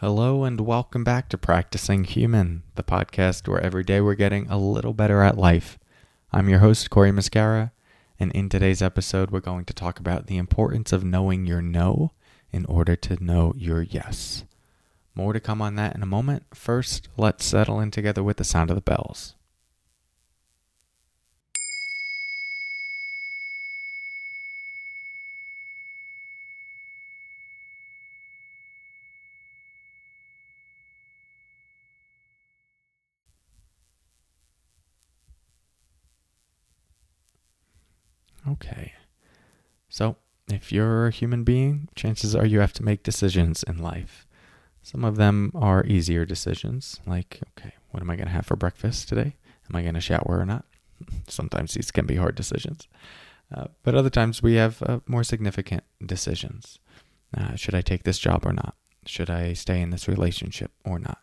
Hello, and welcome back to Practicing Human, the podcast where every day we're getting a little better at life. I'm your host, Corey Muscara, and in today's episode, we're going to talk about the importance of knowing your no in order to know your yes. More to come on that in a moment. First, let's settle in together with the sound of the bells. Okay. So, if you're a human being, chances are you have to make decisions in life. Some of them are easier decisions, like, okay, what am I going to have for breakfast today? Am I going to shower or not? Sometimes these can be hard decisions. Uh, but other times we have uh, more significant decisions. Uh, should I take this job or not? Should I stay in this relationship or not?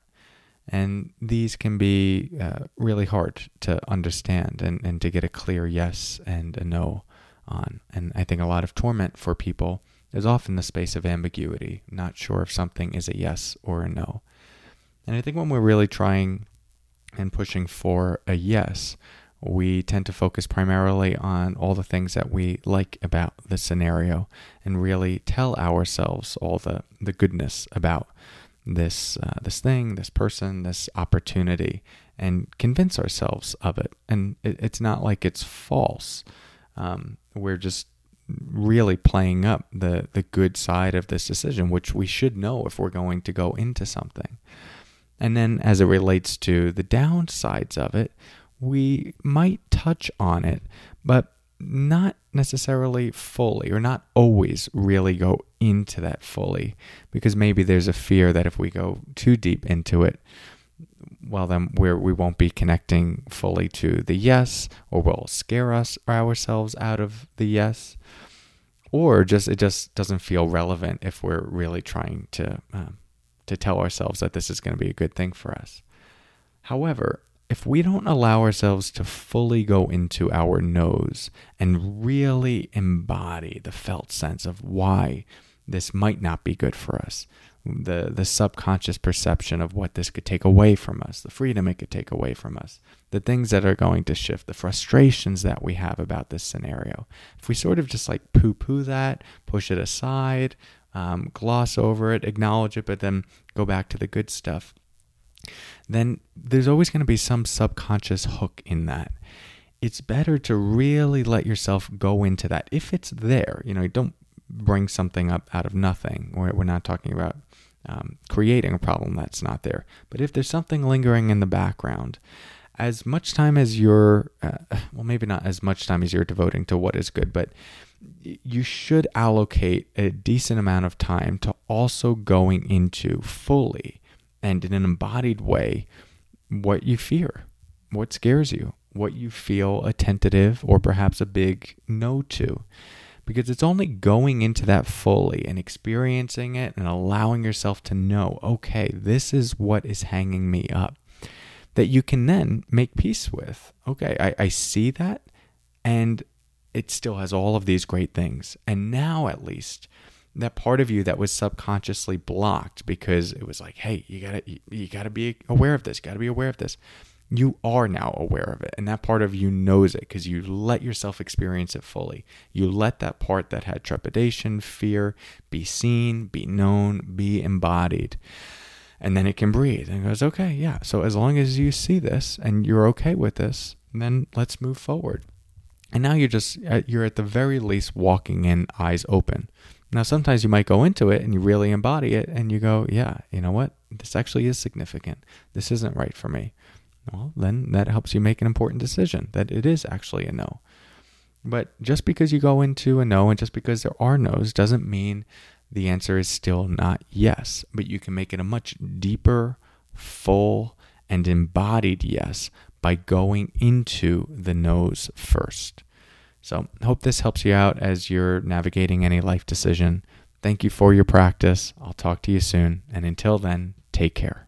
And these can be uh, really hard to understand and, and to get a clear yes and a no on. And I think a lot of torment for people is often the space of ambiguity, not sure if something is a yes or a no. And I think when we're really trying and pushing for a yes, we tend to focus primarily on all the things that we like about the scenario and really tell ourselves all the, the goodness about this uh, this thing, this person, this opportunity, and convince ourselves of it. And it, it's not like it's false um, we're just really playing up the the good side of this decision, which we should know if we're going to go into something. And then as it relates to the downsides of it, we might touch on it, but not necessarily fully or not always really go into that fully because maybe there's a fear that if we go too deep into it well then we're, we won't be connecting fully to the yes or we'll scare us ourselves out of the yes or just it just doesn't feel relevant if we're really trying to um, to tell ourselves that this is going to be a good thing for us however if we don't allow ourselves to fully go into our no's and really embody the felt sense of why this might not be good for us. The, the subconscious perception of what this could take away from us, the freedom it could take away from us, the things that are going to shift, the frustrations that we have about this scenario. If we sort of just like poo poo that, push it aside, um, gloss over it, acknowledge it, but then go back to the good stuff, then there's always going to be some subconscious hook in that it's better to really let yourself go into that if it's there you know don't bring something up out of nothing. We're, we're not talking about um, creating a problem that's not there. But if there's something lingering in the background, as much time as you're, uh, well, maybe not as much time as you're devoting to what is good, but you should allocate a decent amount of time to also going into fully and in an embodied way what you fear, what scares you, what you feel a tentative or perhaps a big no to because it's only going into that fully and experiencing it and allowing yourself to know, okay, this is what is hanging me up, that you can then make peace with. Okay, I, I see that and it still has all of these great things. And now at least, that part of you that was subconsciously blocked because it was like, hey, you gotta you, you gotta be aware of this, gotta be aware of this you are now aware of it. And that part of you knows it because you let yourself experience it fully. You let that part that had trepidation, fear be seen, be known, be embodied. And then it can breathe and goes, okay, yeah. So as long as you see this and you're okay with this, then let's move forward. And now you're just, uh, you're at the very least walking in eyes open. Now, sometimes you might go into it and you really embody it and you go, yeah, you know what? This actually is significant. This isn't right for me well, then that helps you make an important decision that it is actually a no. But just because you go into a no and just because there are no's doesn't mean the answer is still not yes, but you can make it a much deeper, full, and embodied yes by going into the no's first. So, hope this helps you out as you're navigating any life decision. Thank you for your practice. I'll talk to you soon. And until then, take care.